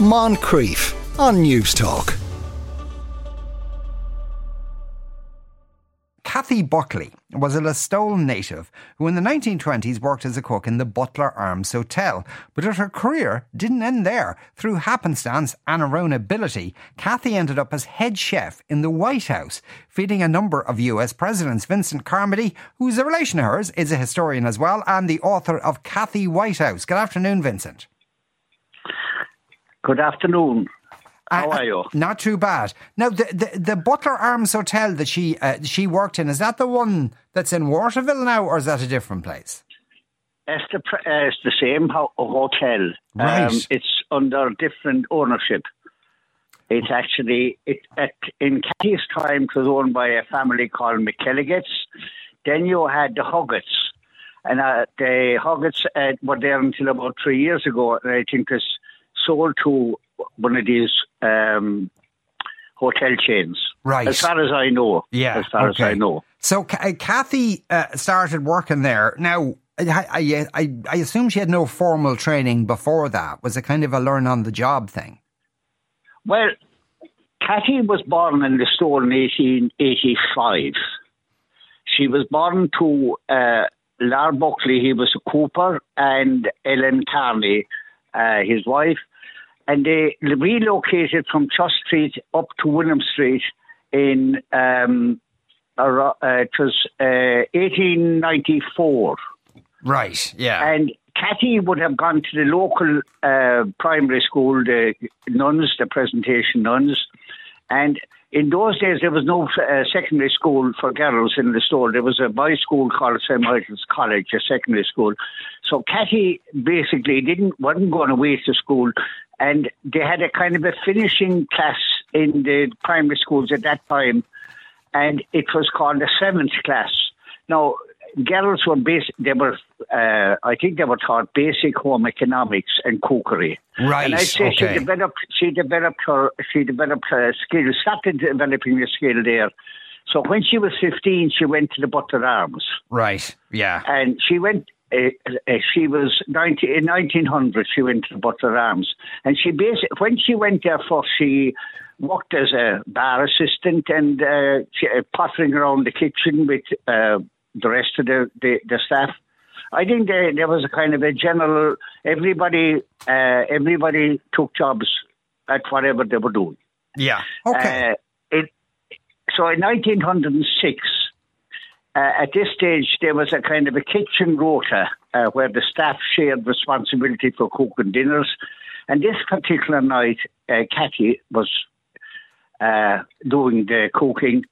Moncrieff on Newstalk. Kathy Buckley was a Listowel native who in the 1920s worked as a cook in the Butler Arms Hotel. But her career didn't end there. Through happenstance and her own ability, Kathy ended up as head chef in the White House, feeding a number of US presidents. Vincent Carmody, who's a relation of hers, is a historian as well and the author of Kathy White House. Good afternoon, Vincent. Good afternoon. How Uh, are you? Not too bad. Now, the, the, the Butler Arms Hotel that she uh, she worked in, is that the one that's in Waterville now, or is that a different place? It's the, uh, it's the same ho- hotel. Right. Um, it's under different ownership. It's actually it at, in Kathy's time. It was owned by a family called McKelliget's. Then you had the Huggards, and uh, the Huggards uh, were there until about three years ago. And I think it's sold to one of these um, hotel chains. Right. As far as I know. Yeah. As far okay. as I know. So, uh, Kathy uh, started working there. Now, I, I, I, I assume she had no formal training before that. Was it kind of a learn on the job thing? Well, Kathy was born in the store in 1885. She was born to uh, Lard Buckley, he was a cooper, and Ellen Carney, uh, his wife. And they relocated from Church Street up to William Street in, um, uh, it was uh, 1894. Right. Yeah. And Kathy would have gone to the local uh, primary school, the nuns, the presentation nuns. And in those days, there was no uh, secondary school for girls in the store. There was a boys' school called St. Michael's College, a secondary school. So Kathy basically didn't wasn't going away to school, and they had a kind of a finishing class in the primary schools at that time, and it was called the seventh class. Now, girls were basic. They were, uh, I think, they were taught basic home economics and cookery. Right, And I'd say okay. she developed. She developed her. She developed her skill. Started developing a skill there. So when she was fifteen, she went to the Butler Arms, right. Yeah. and she went. Uh, uh, she was 90, in 1900. She went to the Butler Arms, and she basi- when she went there first, she worked as a bar assistant and uh, she, uh, pottering around the kitchen with uh, the rest of the, the, the staff. I think there, there was a kind of a general. Everybody, uh, everybody took jobs at whatever they were doing. Yeah. Okay. Uh, it, so in 1906, uh, at this stage, there was a kind of a kitchen rota uh, where the staff shared responsibility for cooking dinners. And this particular night, uh, Kathy was uh, doing the cooking,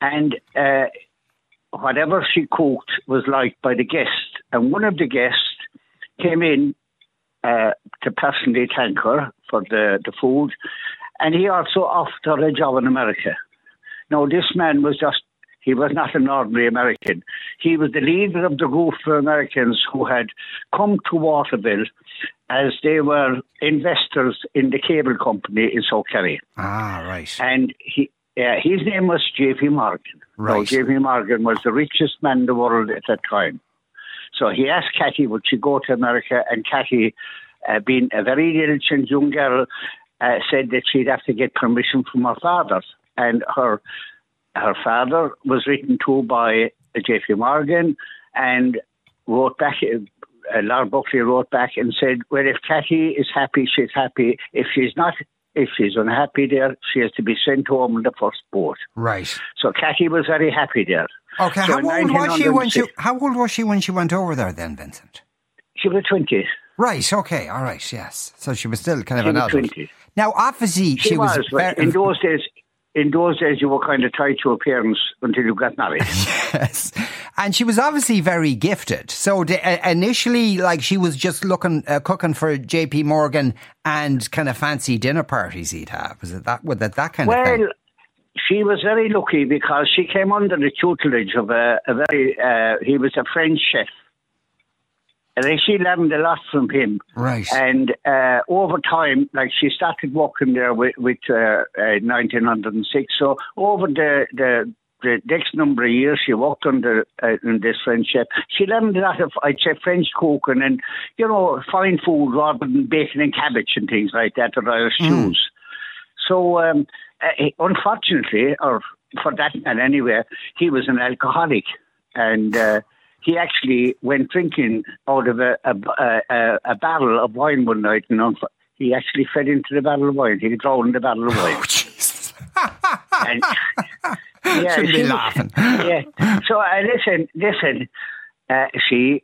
and uh, whatever she cooked was liked by the guests. And one of the guests came in uh, to personally thank her for the, the food, and he also offered her a job in America. Now, this man was just, he was not an ordinary American. He was the leader of the group of Americans who had come to Waterville as they were investors in the cable company in South Kerry. ah, right. And he, uh, his name was J.P. Morgan. Right. J.P. Morgan was the richest man in the world at that time. So he asked Kathy, would she go to America? And Kathy, uh, being a very diligent young girl, uh, said that she'd have to get permission from her father. And her her father was written to by J.P. Morgan and wrote back. Uh, Lord Buckley wrote back and said, "Well, if Kathy is happy, she's happy. If she's not, if she's unhappy there, she has to be sent home on the first boat." Right. So Kathy was very happy there. Okay. So how old was she when she? How old was she when she went over there? Then, Vincent. She was twenty. Right. Okay. All right. Yes. So she was still kind of She an was adult. 20. Now, obviously, she, She, was. very, but in those days, in those days, you were kind of tied to appearance until you got married. yes. And she was obviously very gifted. So uh, initially, like she was just looking, uh, cooking for J.P. Morgan and kind of fancy dinner parties he'd have. Was it that? Was it that kind of well, thing? she was very lucky because she came under the tutelage of a, a very. Uh, he was a French chef. And then she learned a lot from him. Right. And uh, over time, like she started working there with, with uh, uh, 1906. So over the, the the next number of years, she worked under uh, in this chef. She learned a lot of, I'd say, French cooking and, you know, fine food rather than bacon and cabbage and things like that or Irish mm. So, um, uh, unfortunately, or for that man anyway, he was an alcoholic. And uh, he actually went drinking out of a, a, a, a barrel of wine one night and he actually fell into the barrel of wine. He drowned in the barrel of wine. Oh, and, yeah, Should be laughing. Yeah. So uh, listen, listen. Uh, she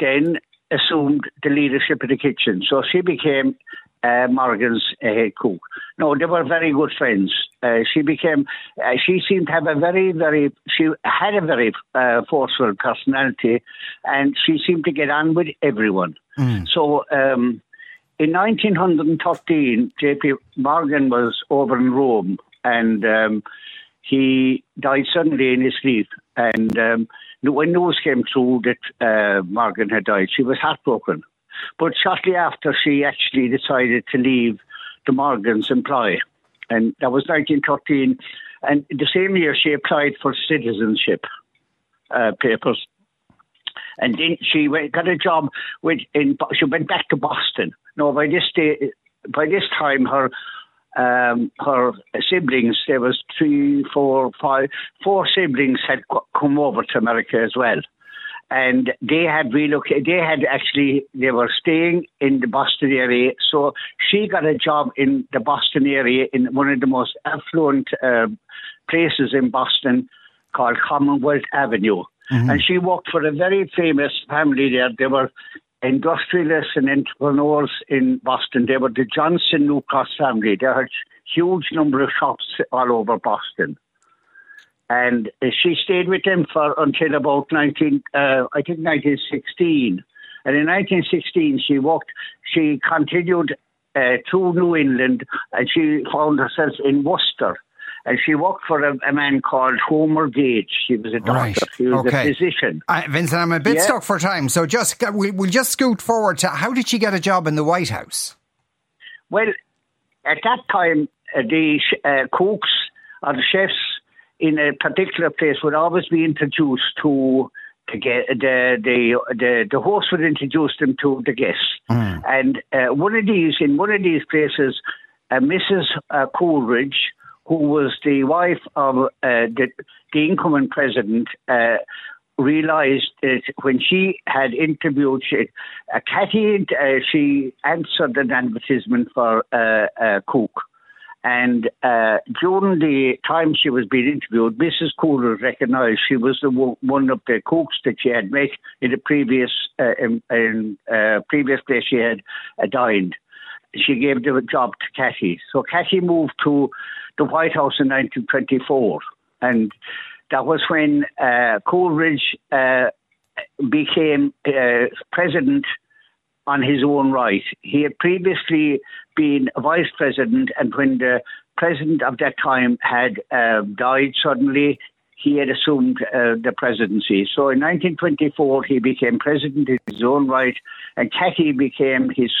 then assumed the leadership of the kitchen. So she became uh, Morgan's uh, head cook. No, they were very good friends. Uh, she became, uh, she seemed to have a very, very, she had a very uh, forceful personality and she seemed to get on with everyone. Mm. So um, in 1913, J.P. Morgan was over in Rome and um, he died suddenly in his sleep. And um, when news came through that uh, Morgan had died, she was heartbroken. But shortly after, she actually decided to leave the Morgan's employ. And that was 1913. And the same year, she applied for citizenship uh, papers. And then she went, got a job with in. She went back to Boston. Now, by this day, by this time, her um, her siblings, there was three, four, five, four siblings had come over to America as well. And they had relocated, they had actually, they were staying in the Boston area. So she got a job in the Boston area in one of the most affluent uh, places in Boston called Commonwealth Avenue. Mm-hmm. And she worked for a very famous family there. They were industrialists and entrepreneurs in Boston. They were the Johnson Newcross family. They had huge number of shops all over Boston. And she stayed with them for until about 19, uh, I think 1916. And in 1916, she worked, she continued uh, through New England and she found herself in Worcester and she worked for a, a, man called Homer Gage. He was a doctor. Right. He was okay. a physician. Uh, Vincent, I'm a bit yeah. stuck for time, so just we, will just scoot forward to how did she get a job in the White House? Well, at that time, uh, the uh, cooks or the chefs in a particular place would always be introduced to to get the the the, the host would introduce them to the guests, mm. and uh, one of these in one of these places, uh, Mrs. Uh, Coolidge who was the wife of uh, the, the, incoming president, uh, realized that when she had interviewed she, uh, Kathy, uh, she answered an advertisement for uh, uh, Cook. And uh, during the time she was being interviewed, Mrs. Cooler recognized she was the one of the cooks that she had met in the previous in, in previous place she had dined. She gave the job to Kathy. So Kathy moved to the White House in 1924. And that was when uh, Coolidge uh, became uh, president on his own right. He had previously been a vice president, and when the president of that time had uh, died suddenly, he had assumed uh, the presidency. So in 1924, he became president in his own right, and Kathy became his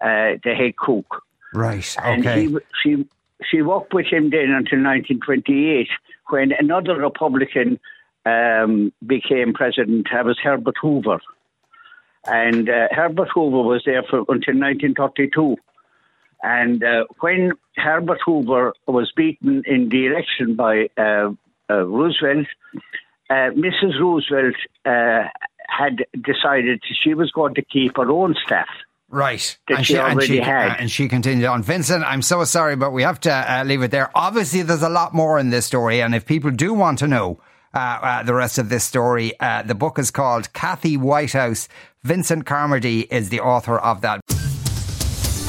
uh, the head cook. Right. Okay. And he, she she worked with him then until 1928, when another Republican um, became president. That was Herbert Hoover. And uh, Herbert Hoover was there for until 1932. And uh, when Herbert Hoover was beaten in the election by uh, uh Roosevelt, uh, Mrs. Roosevelt uh, had decided she was going to keep her own staff. Right. That and she, already and she, had. and she continued on. Vincent, I'm so sorry, but we have to uh, leave it there. Obviously, there's a lot more in this story, and if people do want to know uh, uh, the rest of this story, uh, the book is called Kathy White House. Vincent Carmody is the author of that.